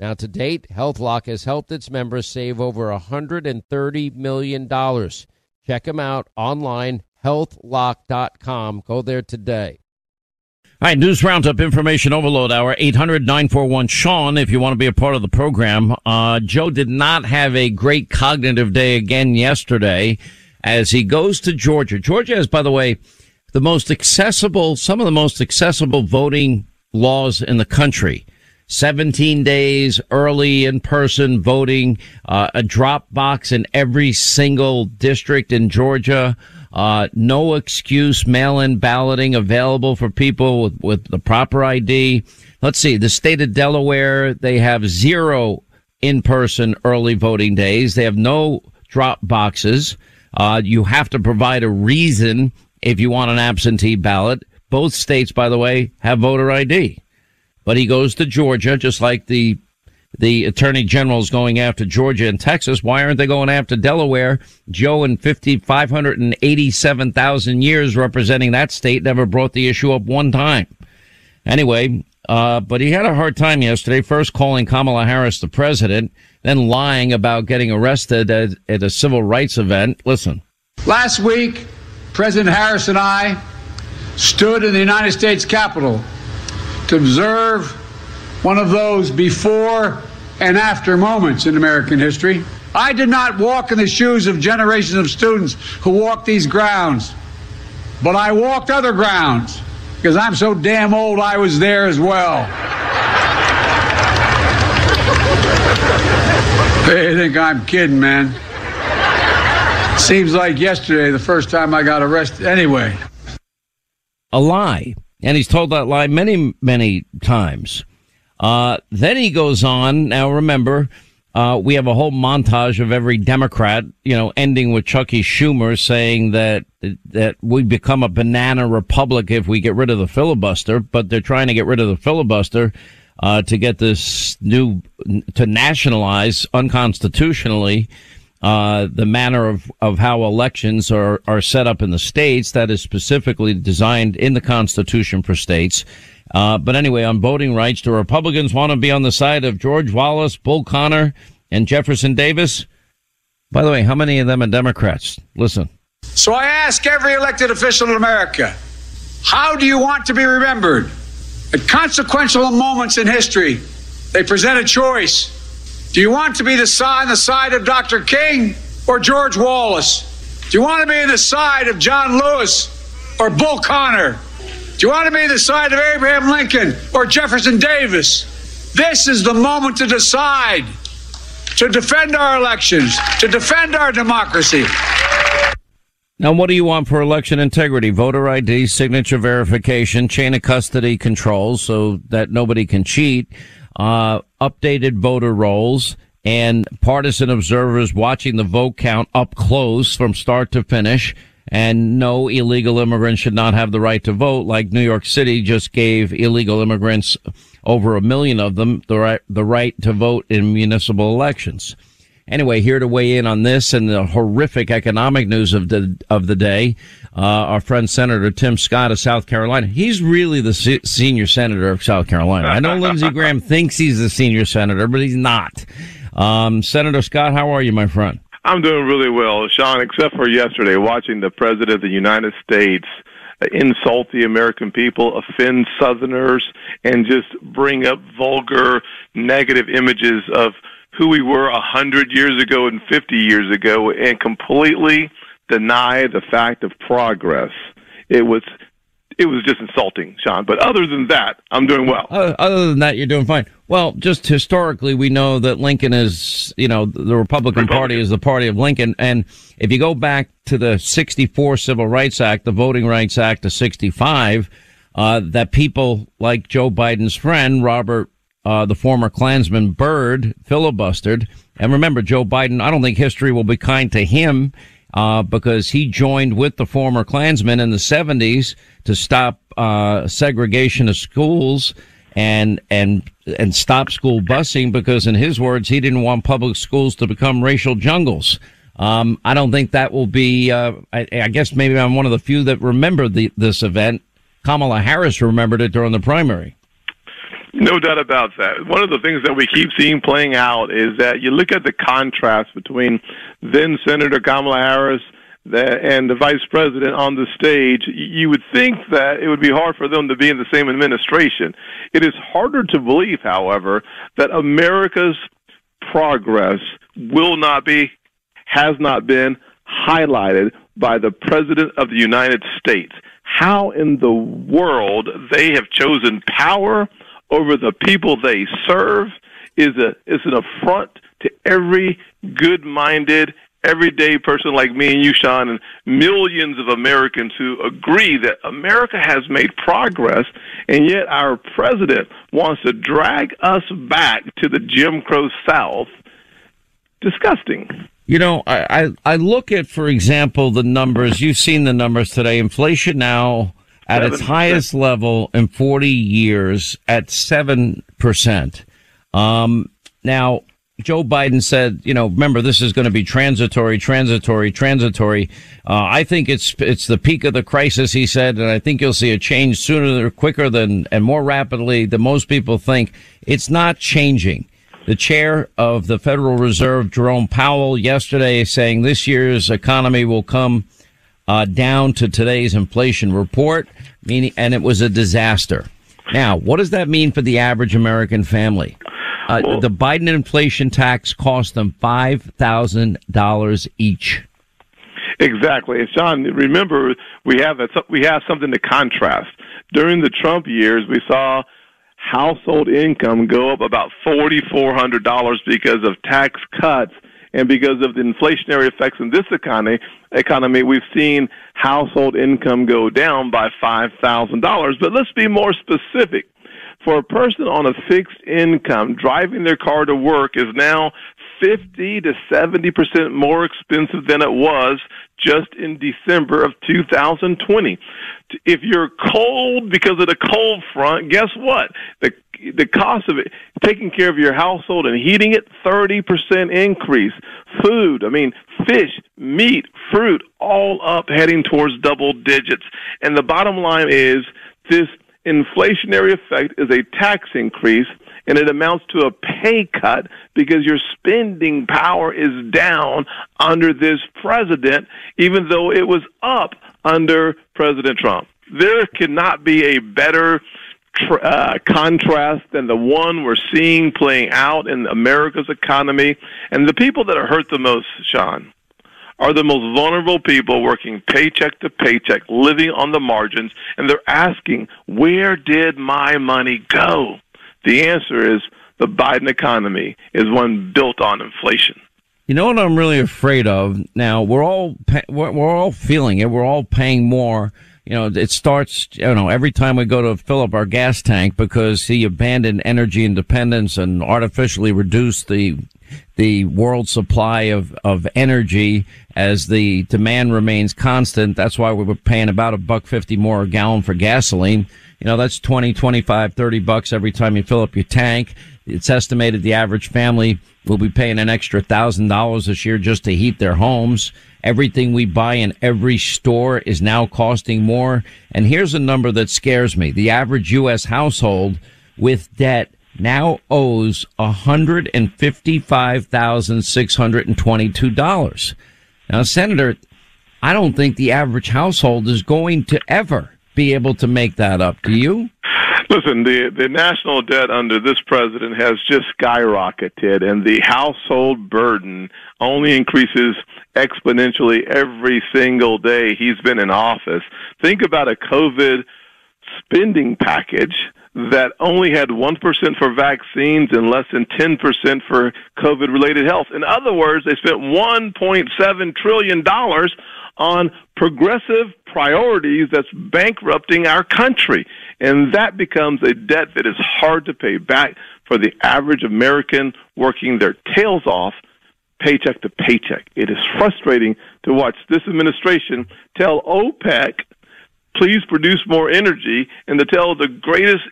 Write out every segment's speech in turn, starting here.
Now, to date, HealthLock has helped its members save over $130 million. Check them out online, healthlock.com. Go there today. All right, news roundup, information overload hour, 800 941 Sean, if you want to be a part of the program. Uh, Joe did not have a great cognitive day again yesterday as he goes to Georgia. Georgia is, by the way, the most accessible, some of the most accessible voting laws in the country. 17 days early in person voting, uh, a drop box in every single district in Georgia. Uh, no excuse mail-in balloting available for people with, with the proper ID. Let's see. The state of Delaware, they have zero in-person early voting days. They have no drop boxes. Uh, you have to provide a reason if you want an absentee ballot. Both states, by the way, have voter ID. But he goes to Georgia, just like the the attorney general is going after Georgia and Texas. Why aren't they going after Delaware? Joe in 50, 587,000 years representing that state never brought the issue up one time. Anyway, uh, but he had a hard time yesterday, first calling Kamala Harris the president, then lying about getting arrested at, at a civil rights event. Listen. Last week, President Harris and I stood in the United States Capitol to observe one of those before and after moments in American history. I did not walk in the shoes of generations of students who walked these grounds, but I walked other grounds because I'm so damn old I was there as well. They think I'm kidding, man. Seems like yesterday, the first time I got arrested. Anyway. A lie. And he's told that lie many, many times. Uh, then he goes on. Now remember, uh, we have a whole montage of every Democrat, you know, ending with Chucky Schumer saying that, that we become a banana republic if we get rid of the filibuster, but they're trying to get rid of the filibuster, uh, to get this new, to nationalize unconstitutionally, uh, the manner of, of how elections are, are set up in the states that is specifically designed in the Constitution for states. Uh, but anyway, on voting rights, do Republicans want to be on the side of George Wallace, Bull Connor, and Jefferson Davis? By the way, how many of them are Democrats? Listen. So I ask every elected official in America, how do you want to be remembered? At consequential moments in history, they present a choice. Do you want to be the side, on the side of Dr. King or George Wallace? Do you want to be on the side of John Lewis or Bull Connor? Do you want to be on the side of Abraham Lincoln or Jefferson Davis? This is the moment to decide, to defend our elections, to defend our democracy. Now, what do you want for election integrity? Voter ID, signature verification, chain of custody controls so that nobody can cheat uh, updated voter rolls and partisan observers watching the vote count up close from start to finish. And no illegal immigrants should not have the right to vote, like New York City just gave illegal immigrants, over a million of them, the right, the right to vote in municipal elections. Anyway, here to weigh in on this and the horrific economic news of the of the day, uh, our friend Senator Tim Scott of South Carolina. He's really the se- senior senator of South Carolina. I know Lindsey Graham thinks he's the senior senator, but he's not. Um, senator Scott, how are you, my friend? I'm doing really well, Sean. Except for yesterday, watching the president of the United States insult the American people, offend Southerners, and just bring up vulgar, negative images of who we were a hundred years ago and 50 years ago and completely deny the fact of progress. It was it was just insulting, Sean. But other than that, I'm doing well. Uh, other than that, you're doing fine. Well, just historically, we know that Lincoln is, you know, the Republican, Republican, Party is the party of Lincoln. And if you go back to the 64 Civil Rights Act, the Voting Rights Act of 65, uh, that people like Joe Biden's friend, Robert uh, the former Klansman Byrd filibustered And remember, Joe Biden, I don't think history will be kind to him uh, because he joined with the former Klansmen in the 70s to stop uh, segregation of schools and and and stop school busing because, in his words, he didn't want public schools to become racial jungles. Um, I don't think that will be. Uh, I, I, guess maybe I'm one of the few that remember the, this event. Kamala Harris remembered it during the primary. No doubt about that. One of the things that we keep seeing playing out is that you look at the contrast between then Senator Kamala Harris and the vice president on the stage, you would think that it would be hard for them to be in the same administration. It is harder to believe, however, that America's progress will not be, has not been highlighted by the President of the United States. How in the world they have chosen power over the people they serve is a is an affront to every good-minded everyday person like me and you, Sean, and millions of Americans who agree that America has made progress, and yet our president wants to drag us back to the Jim Crow South. Disgusting. You know, I, I, I look at, for example, the numbers. You've seen the numbers today. Inflation now at its highest level in 40 years at 7%. Um, now, Joe Biden said, you know, remember this is going to be transitory, transitory, transitory. Uh, I think it's it's the peak of the crisis, he said, and I think you'll see a change sooner, or quicker than and more rapidly than most people think. It's not changing. The chair of the Federal Reserve, Jerome Powell, yesterday saying this year's economy will come uh, down to today's inflation report, meaning, and it was a disaster. Now, what does that mean for the average American family? Uh, well, the Biden inflation tax cost them five thousand dollars each. Exactly, and Sean, remember we have a, we have something to contrast. During the Trump years, we saw household income go up about forty four hundred dollars because of tax cuts and because of the inflationary effects in this economy. Economy, we've seen household income go down by five thousand dollars. But let's be more specific for a person on a fixed income, driving their car to work is now 50 to 70 percent more expensive than it was just in December of 2020. If you're cold because of the cold front, guess what? The the cost of it, taking care of your household and heating it, 30% increase. Food, I mean, fish, meat, fruit, all up heading towards double digits. And the bottom line is this inflationary effect is a tax increase and it amounts to a pay cut because your spending power is down under this president, even though it was up under President Trump. There cannot be a better uh, contrast than the one we're seeing playing out in America's economy. And the people that are hurt the most, Sean, are the most vulnerable people working paycheck to paycheck, living on the margins, and they're asking, where did my money go? The answer is the Biden economy is one built on inflation. You know what I'm really afraid of? Now we're all we're all feeling it. We're all paying more. You know, it starts. You know, every time we go to fill up our gas tank because he abandoned energy independence and artificially reduced the the world supply of, of energy as the demand remains constant. That's why we were paying about a buck fifty more a gallon for gasoline. You know, that's 20, 25, 30 bucks every time you fill up your tank. It's estimated the average family will be paying an extra thousand dollars this year just to heat their homes. Everything we buy in every store is now costing more. And here's a number that scares me. The average U.S. household with debt now owes $155,622. Now, Senator, I don't think the average household is going to ever be able to make that up. Do you? Listen, the the national debt under this president has just skyrocketed, and the household burden only increases exponentially every single day he's been in office. Think about a COVID spending package that only had 1% for vaccines and less than 10% for COVID related health. In other words, they spent $1.7 trillion on progressive priorities that's bankrupting our country. And that becomes a debt that is hard to pay back for the average American working their tails off paycheck to paycheck. It is frustrating to watch this administration tell OPEC, please produce more energy, and to tell the greatest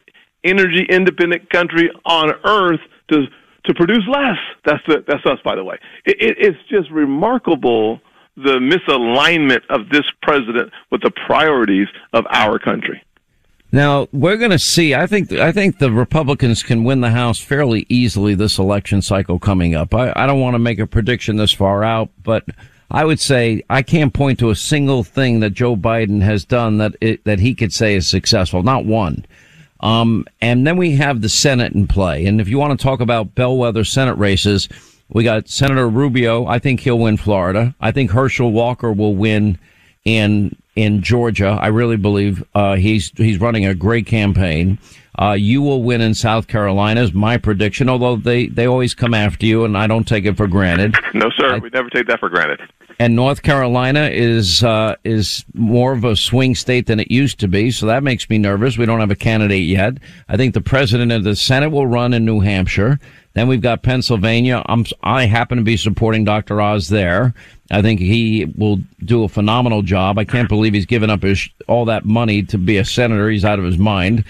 energy independent country on earth to to produce less. That's the, that's us, by the way. It, it, it's just remarkable the misalignment of this president with the priorities of our country. Now we're going to see. I think I think the Republicans can win the House fairly easily this election cycle coming up. I, I don't want to make a prediction this far out, but I would say I can't point to a single thing that Joe Biden has done that it, that he could say is successful. Not one. Um, and then we have the Senate in play. And if you want to talk about bellwether Senate races, we got Senator Rubio. I think he'll win Florida. I think Herschel Walker will win in in Georgia. I really believe uh, he's he's running a great campaign. Uh, you will win in South Carolina is my prediction. Although they they always come after you, and I don't take it for granted. No, sir, I, we never take that for granted. And North Carolina is uh, is more of a swing state than it used to be, so that makes me nervous. We don't have a candidate yet. I think the president of the Senate will run in New Hampshire. Then we've got Pennsylvania. I'm, I happen to be supporting Dr. Oz there. I think he will do a phenomenal job. I can't believe he's given up his, all that money to be a senator. He's out of his mind.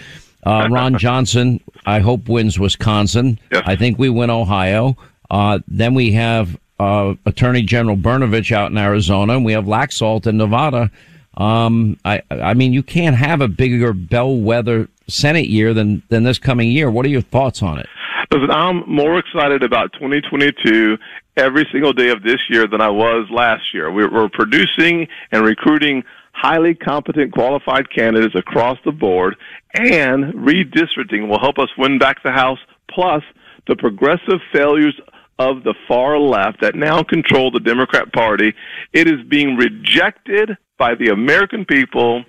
Uh, Ron Johnson, I hope wins Wisconsin. Yes. I think we win Ohio. Uh, then we have uh, Attorney General Brnovich out in Arizona, and we have Laxalt in Nevada. Um, I, I mean, you can't have a bigger bellwether Senate year than than this coming year. What are your thoughts on it? Listen, I'm more excited about 2022 every single day of this year than I was last year. We're, we're producing and recruiting highly competent, qualified candidates across the board, and redistricting will help us win back the House. Plus, the progressive failures of the far left that now control the Democrat Party, it is being rejected by the American people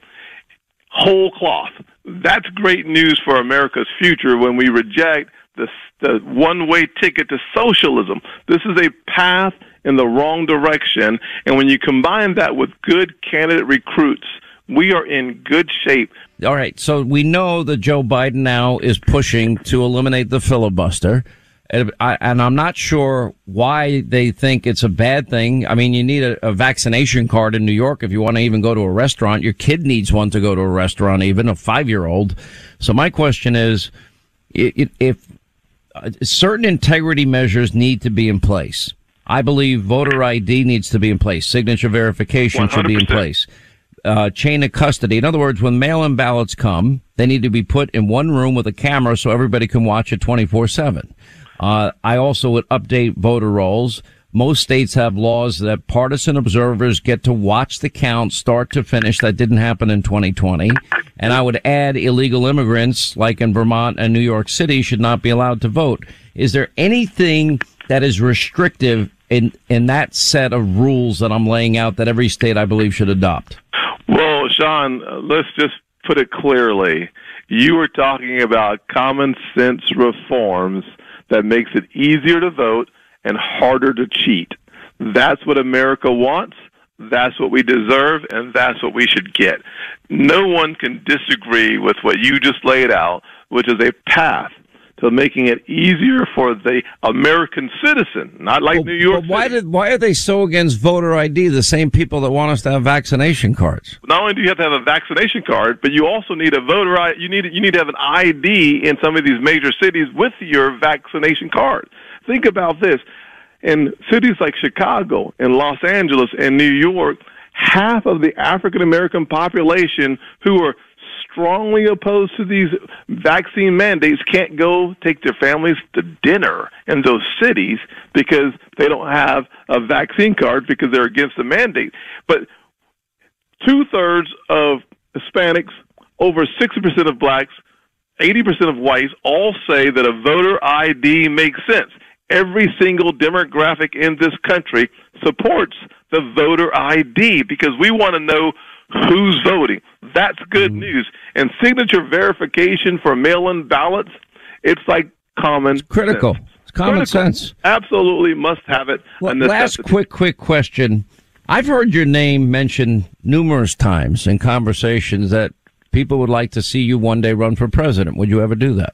whole cloth. That's great news for America's future when we reject the, the one way ticket to socialism. This is a path in the wrong direction. And when you combine that with good candidate recruits, we are in good shape. All right. So we know that Joe Biden now is pushing to eliminate the filibuster. And, I, am not sure why they think it's a bad thing. I mean, you need a, a, vaccination card in New York if you want to even go to a restaurant. Your kid needs one to go to a restaurant, even a five year old. So my question is, if uh, certain integrity measures need to be in place, I believe voter ID needs to be in place. Signature verification 100%. should be in place. Uh, chain of custody. In other words, when mail-in ballots come, they need to be put in one room with a camera so everybody can watch it 24-7. Uh, I also would update voter rolls. Most states have laws that partisan observers get to watch the count start to finish. That didn't happen in 2020. And I would add illegal immigrants, like in Vermont and New York City, should not be allowed to vote. Is there anything that is restrictive in, in that set of rules that I'm laying out that every state, I believe, should adopt? Well, Sean, let's just put it clearly. You were talking about common sense reforms that makes it easier to vote and harder to cheat. That's what America wants. That's what we deserve, and that's what we should get. No one can disagree with what you just laid out, which is a path to making it easier for the American citizen, not like well, New York. why did why are they so against voter ID? The same people that want us to have vaccination cards. Not only do you have to have a vaccination card, but you also need a voter ID. You need you need to have an ID in some of these major cities with your vaccination card. Think about this: in cities like Chicago and Los Angeles and New York, half of the African American population who are strongly opposed to these vaccine mandates can't go take their families to dinner in those cities because they don't have a vaccine card because they're against the mandate. But two thirds of Hispanics, over 60% of blacks, 80% of whites all say that a voter ID makes sense. Every single demographic in this country supports the voter ID because we want to know who's voting. That's good mm-hmm. news. And signature verification for mail-in ballots, it's like common it's critical. Sense. It's common critical. sense. Absolutely must have it. Well, last quick, quick question. I've heard your name mentioned numerous times in conversations that people would like to see you one day run for president. Would you ever do that?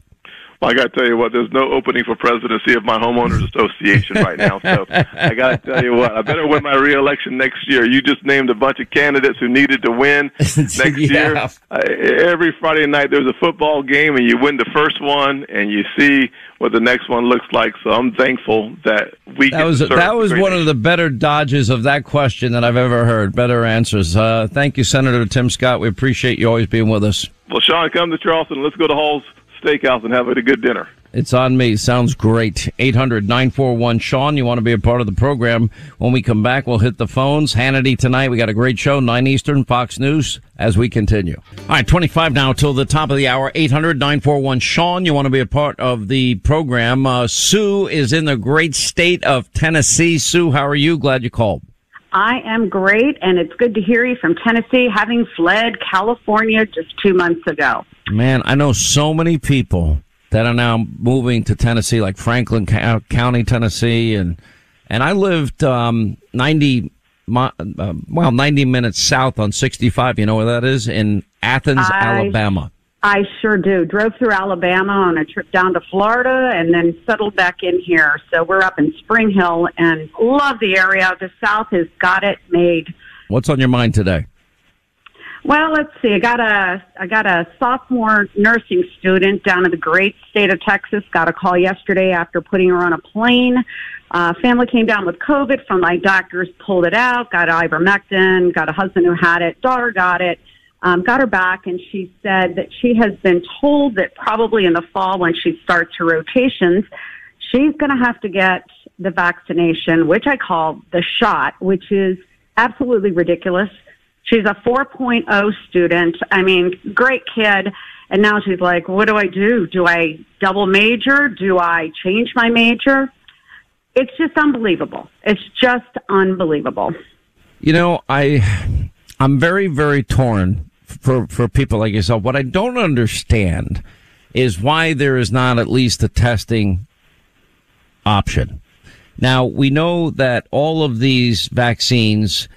I got to tell you what, there's no opening for presidency of my homeowners association right now. So I got to tell you what, I better win my reelection next year. You just named a bunch of candidates who needed to win next yeah. year. Uh, every Friday night there's a football game, and you win the first one, and you see what the next one looks like. So I'm thankful that we. That was that was one of the better dodges of that question that I've ever heard. Better answers. Uh, thank you, Senator Tim Scott. We appreciate you always being with us. Well, Sean, come to Charleston. Let's go to Hall's Steakhouse and have a good dinner. It's on me. Sounds great. 800 941 Sean. You want to be a part of the program. When we come back, we'll hit the phones. Hannity tonight. We got a great show, 9 Eastern, Fox News, as we continue. All right, 25 now till the top of the hour. 800 941 Sean. You want to be a part of the program. Uh, Sue is in the great state of Tennessee. Sue, how are you? Glad you called. I am great, and it's good to hear you from Tennessee, having fled California just two months ago. Man, I know so many people that are now moving to Tennessee, like Franklin County, Tennessee, and and I lived um, ninety, uh, well, ninety minutes south on sixty five. You know where that is? In Athens, I, Alabama. I sure do. Drove through Alabama on a trip down to Florida and then settled back in here. So we're up in Spring Hill and love the area. The South has got it made. What's on your mind today? Well, let's see. I got a I got a sophomore nursing student down in the great state of Texas. Got a call yesterday after putting her on a plane. Uh, family came down with COVID. From my doctors, pulled it out. Got ivermectin. Got a husband who had it. Daughter got it um, got her back, and she said that she has been told that probably in the fall when she starts her rotations, she's going to have to get the vaccination, which I call the shot, which is absolutely ridiculous. She's a 4.0 student. I mean, great kid. And now she's like, what do I do? Do I double major? Do I change my major? It's just unbelievable. It's just unbelievable. You know, I I'm very very torn for, for people like yourself. What I don't understand is why there is not at least a testing option. Now, we know that all of these vaccines,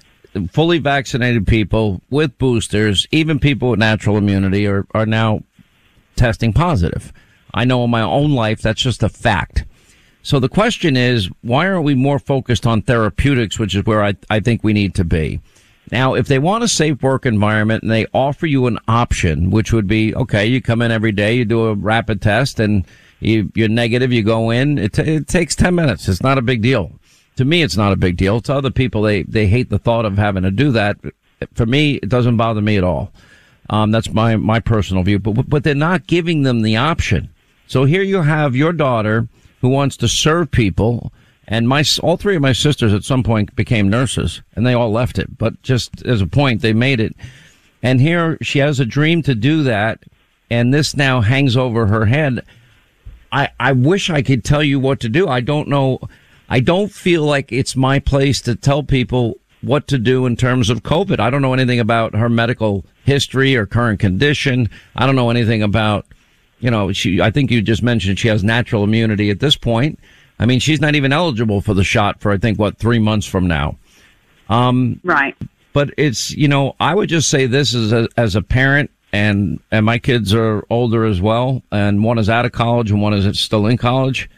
fully vaccinated people with boosters, even people with natural immunity are, are now testing positive. I know in my own life, that's just a fact. So the question is, why aren't we more focused on therapeutics, which is where I, I think we need to be? Now, if they want a safe work environment and they offer you an option, which would be, okay, you come in every day, you do a rapid test and you, are negative, you go in, it, t- it takes 10 minutes. It's not a big deal. To me, it's not a big deal. To other people, they, they hate the thought of having to do that. For me, it doesn't bother me at all. Um, that's my, my personal view, but, but they're not giving them the option. So here you have your daughter who wants to serve people and my, all three of my sisters at some point became nurses and they all left it. But just as a point, they made it. And here she has a dream to do that. And this now hangs over her head. I, I wish I could tell you what to do. I don't know. I don't feel like it's my place to tell people what to do in terms of COVID. I don't know anything about her medical history or current condition. I don't know anything about, you know, she, I think you just mentioned she has natural immunity at this point. I mean, she's not even eligible for the shot for I think what three months from now. Um, right. But it's you know I would just say this as a, as a parent and and my kids are older as well, and one is out of college and one is still in college.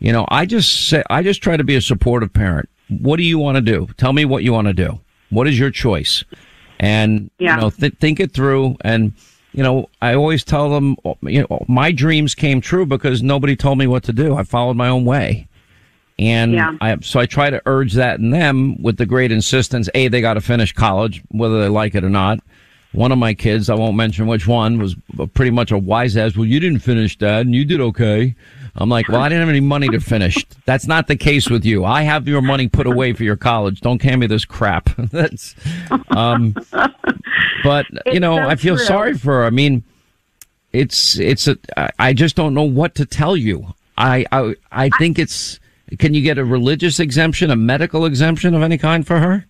You know, I just say I just try to be a supportive parent. What do you want to do? Tell me what you want to do. What is your choice? And yeah. you know, th- think it through and you know, I always tell them, you know, my dreams came true because nobody told me what to do. I followed my own way. And yeah. I, so I try to urge that in them with the great insistence. A, they got to finish college, whether they like it or not. One of my kids, I won't mention which one, was pretty much a wise ass. Well, you didn't finish, Dad, and you did okay. I'm like, well, I didn't have any money to finish. That's not the case with you. I have your money put away for your college. Don't hand me this crap. That's, um, but you know, so I feel true. sorry for her. I mean, it's, it's a, I just don't know what to tell you. I, I, I think it's, can you get a religious exemption, a medical exemption of any kind for her?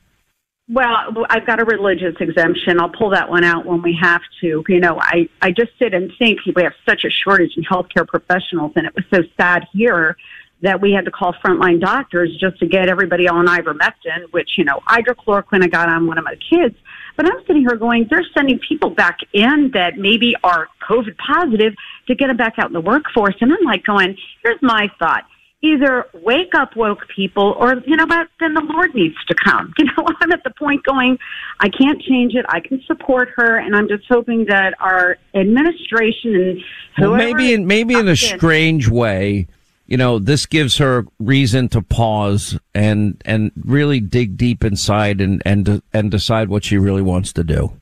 Well, I've got a religious exemption. I'll pull that one out when we have to. You know, I, I just sit and think we have such a shortage in healthcare professionals, and it was so sad here that we had to call frontline doctors just to get everybody on ivermectin, which, you know, hydrochloroquine I got on one of my kids. But I'm sitting here going, they're sending people back in that maybe are COVID positive to get them back out in the workforce. And I'm like going, here's my thought either wake up woke people or you know but then the lord needs to come. You know i'm at the point going i can't change it. I can support her. And i'm just hoping that our administration and well, maybe in maybe in a strange way you know this gives her reason to pause and and really dig deep inside and and and decide what she really wants to do.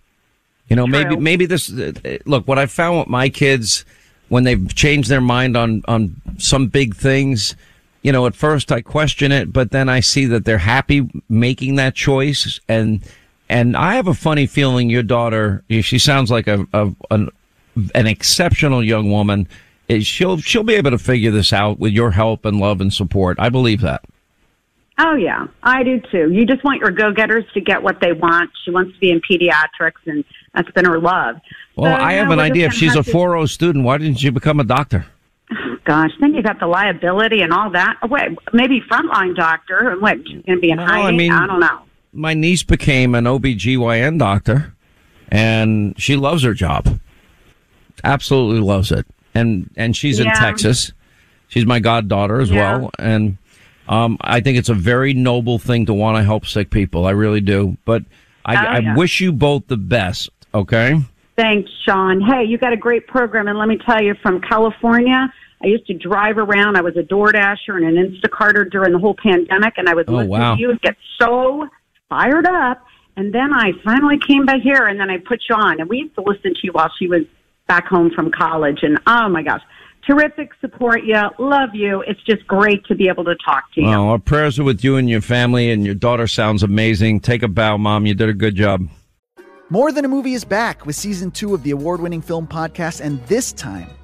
You know True. maybe maybe this uh, look what i found with my kids when they've changed their mind on on some big things you know, at first I question it, but then I see that they're happy making that choice. And, and I have a funny feeling your daughter, she sounds like a, a an, an exceptional young woman. She'll, she'll be able to figure this out with your help and love and support. I believe that. Oh yeah, I do too. You just want your go-getters to get what they want. She wants to be in pediatrics and that's been her love. Well, so, I have know, an idea. If she's a 4.0 student, why didn't she become a doctor? Gosh, then you got the liability and all that. Wait, maybe frontline doctor. and What, going to be in hiding? I, mean, I don't know. My niece became an OBGYN doctor, and she loves her job. Absolutely loves it. And and she's yeah. in Texas. She's my goddaughter as yeah. well. And um, I think it's a very noble thing to want to help sick people. I really do. But I, oh, yeah. I wish you both the best, okay? Thanks, Sean. Hey, you got a great program. And let me tell you, from California, I used to drive around. I was a Door Dasher and an Instacarter during the whole pandemic, and I would oh, listen wow. to you and get so fired up. And then I finally came by here, and then I put you on. And we used to listen to you while she was back home from college. And oh my gosh, terrific support you. Love you. It's just great to be able to talk to you. Well, our prayers are with you and your family, and your daughter sounds amazing. Take a bow, Mom. You did a good job. More Than a Movie is back with season two of the award winning film podcast, and this time,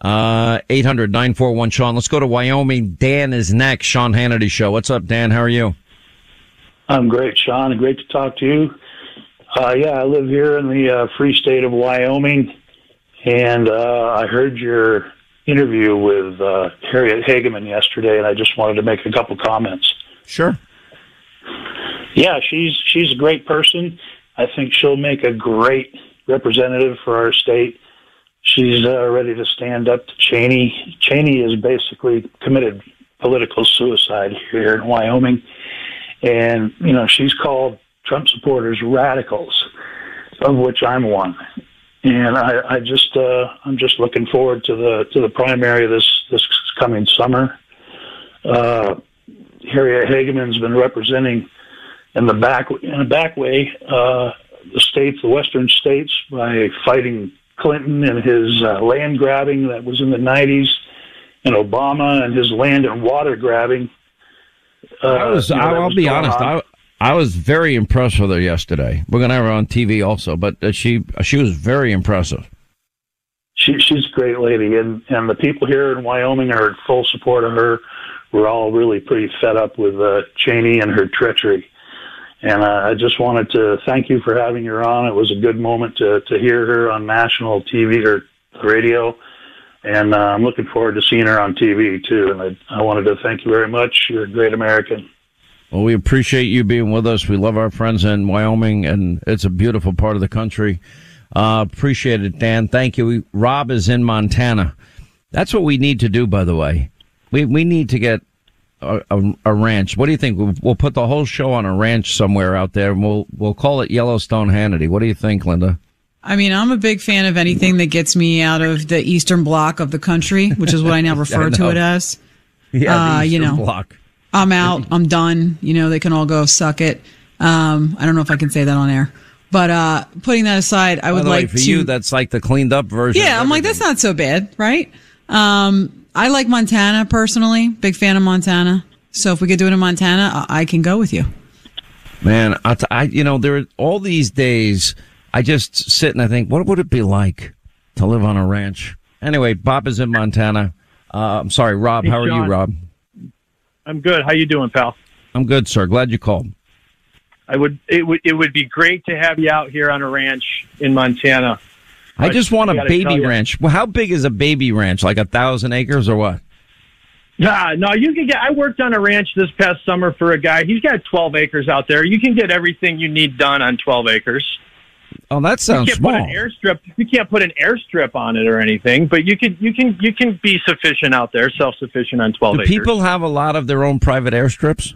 Uh, 800 941 Sean. Let's go to Wyoming. Dan is next. Sean Hannity Show. What's up, Dan? How are you? I'm great, Sean. Great to talk to you. Uh, yeah, I live here in the uh, free state of Wyoming, and uh, I heard your interview with uh, Harriet Hageman yesterday, and I just wanted to make a couple comments. Sure. Yeah, she's she's a great person. I think she'll make a great representative for our state she's uh, ready to stand up to Cheney. Cheney has basically committed political suicide here in Wyoming, and you know she's called Trump supporters radicals, of which I'm one. And I, I just uh, I'm just looking forward to the to the primary this this coming summer. Uh, Harriet Hageman's been representing in the back in a back way uh, the states, the western states, by fighting Clinton and his uh, land grabbing that was in the 90s, and Obama and his land and water grabbing. Uh, I was, you know, I'll was be honest, I, I was very impressed with her yesterday. We're going to have her on TV also, but uh, she she was very impressive. She, she's a great lady, and, and the people here in Wyoming are in full support of her. We're all really pretty fed up with uh, Cheney and her treachery. And uh, I just wanted to thank you for having her on. It was a good moment to, to hear her on national TV or radio, and uh, I'm looking forward to seeing her on TV too. And I, I wanted to thank you very much. You're a great American. Well, we appreciate you being with us. We love our friends in Wyoming, and it's a beautiful part of the country. Uh, appreciate it, Dan. Thank you. We, Rob is in Montana. That's what we need to do, by the way. We we need to get a, a, a ranch. What do you think? We'll, we'll put the whole show on a ranch somewhere out there, and we'll we'll call it Yellowstone Hannity. What do you think, Linda? I mean, I'm a big fan of anything that gets me out of the eastern block of the country, which is what I now refer I to it as. Yeah, Uh, you know, Bloc. I'm out. I'm done. You know, they can all go suck it. Um, I don't know if I can say that on air, but uh, putting that aside, I would way, like for to. you, that's like the cleaned up version. yeah, I'm like that's not so bad, right? Um, I like Montana personally. Big fan of Montana. So if we could do it in Montana, I, I can go with you. Man, I, t- I you know, there are all these days. I just sit and I think, what would it be like to live on a ranch? Anyway, Bob is in Montana. Uh, I'm sorry, Rob. Hey, how are you, Rob? I'm good. How you doing, pal? I'm good, sir. Glad you called. I would it would it would be great to have you out here on a ranch in Montana. I just want a baby ranch. Well, how big is a baby ranch? Like a thousand acres or what? Nah, no, you can get. I worked on a ranch this past summer for a guy. He's got 12 acres out there. You can get everything you need done on 12 acres. Oh, that you sounds can't put small. an airstrip. You can't put an airstrip on it or anything, but you can. You can. You can be sufficient out there, self sufficient on 12 Do acres. people have a lot of their own private airstrips?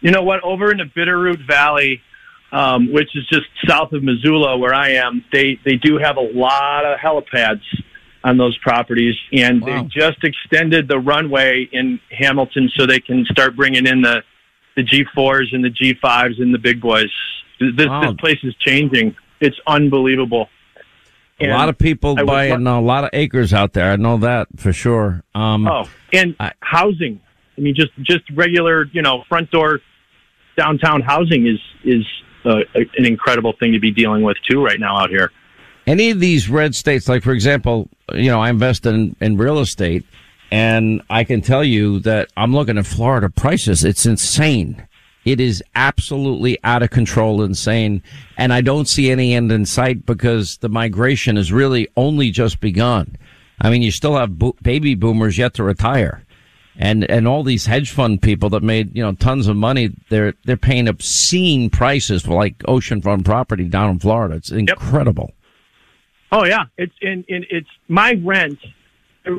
You know what? Over in the Bitterroot Valley, um, which is just south of Missoula, where I am, they they do have a lot of helipads on those properties, and Wow. they just extended the runway in Hamilton so they can start bringing in the the G4s and the G5s and the big boys. This Wow. this place is changing. It's unbelievable. A lot of people I was buying a lot of acres out there. I know that for sure. Um, Oh, and housing. I mean, just just regular, you know, front door downtown housing is is uh, an incredible thing to be dealing with too right now out here. any of these red states, like for example, you know, I invest in, in real estate and I can tell you that I'm looking at Florida prices. It's insane. It is absolutely out of control, insane. And I don't see any end in sight because the migration has really only just begun. I mean, you still have bo- baby boomers yet to retire. And, and all these hedge fund people that made, you know, tons of money, they're, they're paying obscene prices for like oceanfront property down in Florida. It's incredible. Oh yeah, it's in, in it's my rent.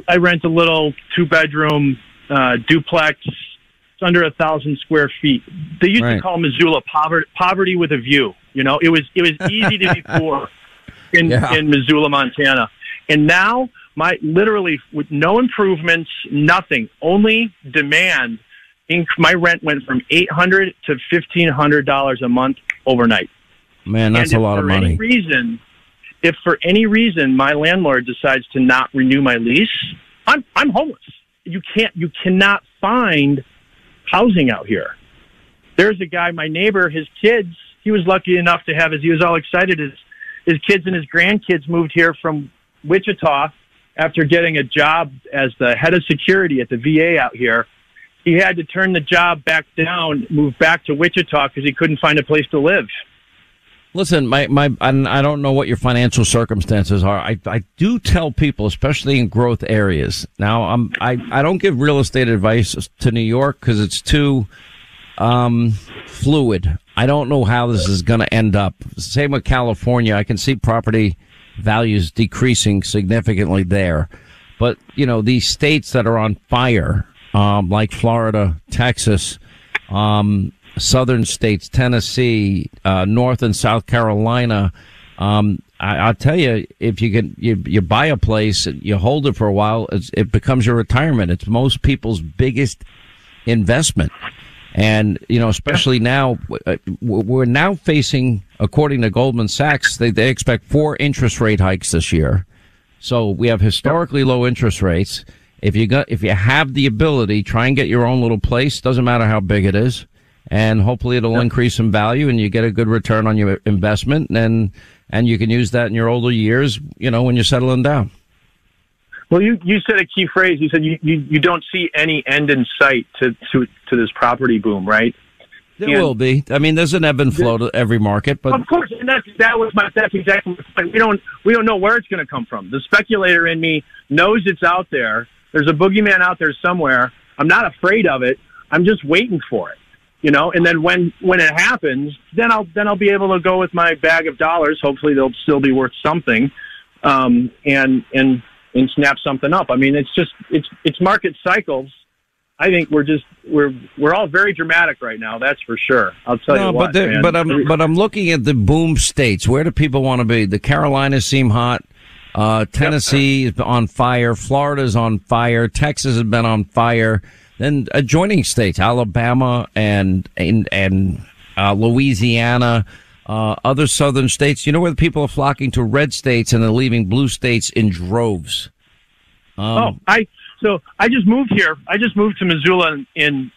I rent a little two bedroom uh, duplex. It's under a thousand square feet. They used Right. to call Missoula poverty poverty with a view. You know, it was it was easy to be poor in Yeah. in Missoula, Montana, and now my literally with no improvements, nothing, only demand. Inc- my rent went from eight hundred to fifteen hundred dollars a month overnight. Man, that's a lot of money. If for Any money. reason, if for any reason my landlord decides to not renew my lease, I'm I'm homeless. You can't you cannot find housing out here. There's a guy, my neighbor, his kids. He was lucky enough to have his. He was all excited. His his kids and his grandkids moved here from Wichita after getting a job as the head of security at the VA out here. He had to turn the job back down, move back to Wichita because he couldn't find a place to live. Listen, my my I don't know what your financial circumstances are. I I do tell people, especially in growth areas. Now, I'm I I don't give real estate advice to New York because it's too um fluid. I don't know how this is going to end up. Same with California. I can see property values decreasing significantly there. But, you know, these states that are on fire, um, like Florida, Texas, um, southern states, Tennessee, uh, North and South Carolina. Um, I, I'll tell you, if you can, you, you buy a place, and you hold it for a while, it becomes your retirement. It's most people's biggest investment. And, you know, especially now, uh, we're now facing, according to Goldman Sachs, they, they expect four interest rate hikes this year. So we have historically low interest rates. If you got, if you have the ability, try and get your own little place. Doesn't matter how big it is, and hopefully it'll increase in value, and you get a good return on your investment, and and you can use that in your older years. You know, when you're settling down. Well, you, you said a key phrase. You said you, you, you don't see any end in sight to, to, to this property boom, right? There And- will be. I mean, there's an ebb and flow to every market, but of course, and that's that was my that's exactly the point. We don't we don't know where it's going to come from. The speculator in me knows it's out there. There's a boogeyman out there somewhere. I'm not afraid of it. I'm just waiting for it. You know, and then when when it happens, then I'll then I'll be able to go with my bag of dollars. Hopefully, they'll still be worth something, um, and and and snap something up. I mean, it's just it's it's market cycles. I think we're just we're we're all very dramatic right now. That's for sure. I'll tell no, you what. but man. but I'm but I'm looking at the boom states. Where do people want to be? The Carolinas seem hot. Uh, Tennessee is on fire. Florida's on fire. Texas has been on fire. Then adjoining states, Alabama and and and uh, Louisiana, uh, other southern states. You know where the people are flocking to red states and they're leaving blue states in droves. Um, oh, I so I just moved here. I just moved to Missoula in, in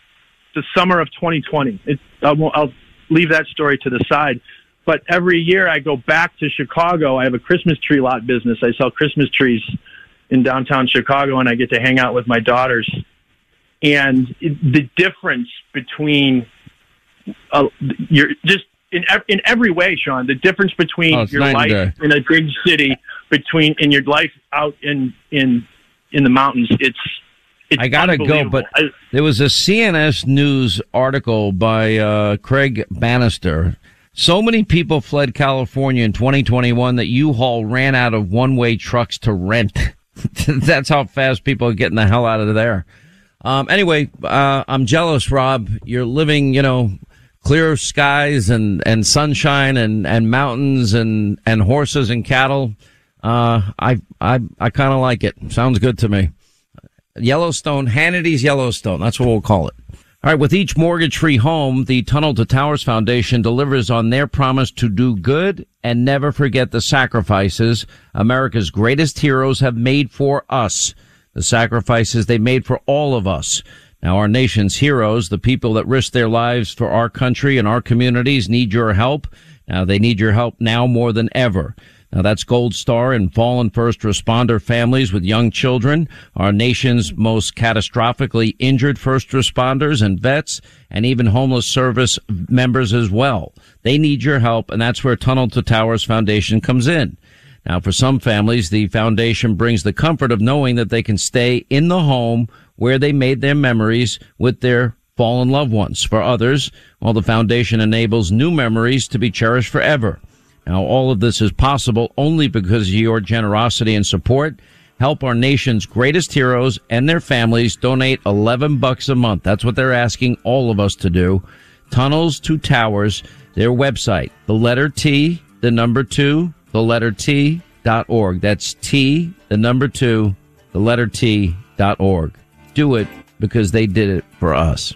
the summer of 2020. It, I won't, I'll leave that story to the side. But every year I go back to Chicago. I have a Christmas tree lot business. I sell Christmas trees in downtown Chicago, and I get to hang out with my daughters. And the difference between uh, your just in ev- in every way, Sean, the difference between Oh, your life day. in a big city between in your life out in in in the mountains, it's it's I gotta go, but I- there was a CNS News article by uh, Craig Bannister. So many people fled California in 2021 that U-Haul ran out of one-way trucks to rent. That's how fast people are getting the hell out of there. Um, anyway, uh, I'm jealous, Rob. You're living, you know, clear skies and, and sunshine and, and mountains and, and horses and cattle. Uh, I, I, I kind of like it. Sounds good to me. Yellowstone, Hannity's Yellowstone. That's what we'll call it. All right. With each mortgage free home, the Tunnel to Towers Foundation delivers on their promise to do good and never forget the sacrifices America's greatest heroes have made for us. The sacrifices they made for all of us. Now, our nation's heroes, the people that risk their lives for our country and our communities need your help. Now, they need your help now more than ever. Now that's Gold Star and fallen first responder families with young children, our nation's most catastrophically injured first responders and vets, and even homeless service members as well. They need your help, and that's where Tunnel to Towers Foundation comes in. Now, for some families, the foundation brings the comfort of knowing that they can stay in the home where they made their memories with their fallen loved ones. For others, well, the foundation enables new memories to be cherished forever. Now, all of this is possible only because of your generosity and support. Help our nation's greatest heroes and their families donate 11 bucks a month. That's what they're asking all of us to do. Tunnels to Towers, their website, the letter T, the number two, the letter T dot org. That's T, the number two, the letter T dot org. Do it because they did it for us.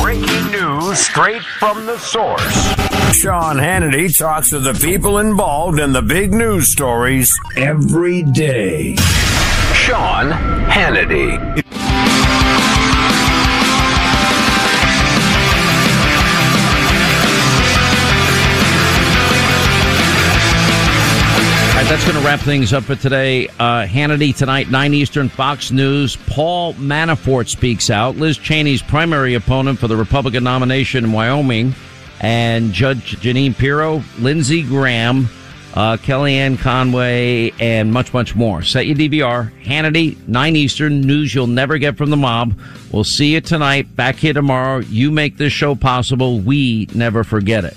Breaking news straight from the source. Sean Hannity talks to the people involved in the big news stories every day. Sean Hannity. That's going to wrap things up for today. Uh, Hannity tonight, 9 Eastern, Fox News. Paul Manafort speaks out. Liz Cheney's primary opponent for the Republican nomination in Wyoming. And Judge Jeanine Pirro, Lindsey Graham, uh, Kellyanne Conway, and much, much more. Set your DVR. Hannity, 9 Eastern, news you'll never get from the mob. We'll see you tonight. Back here tomorrow. You make this show possible. We never forget it.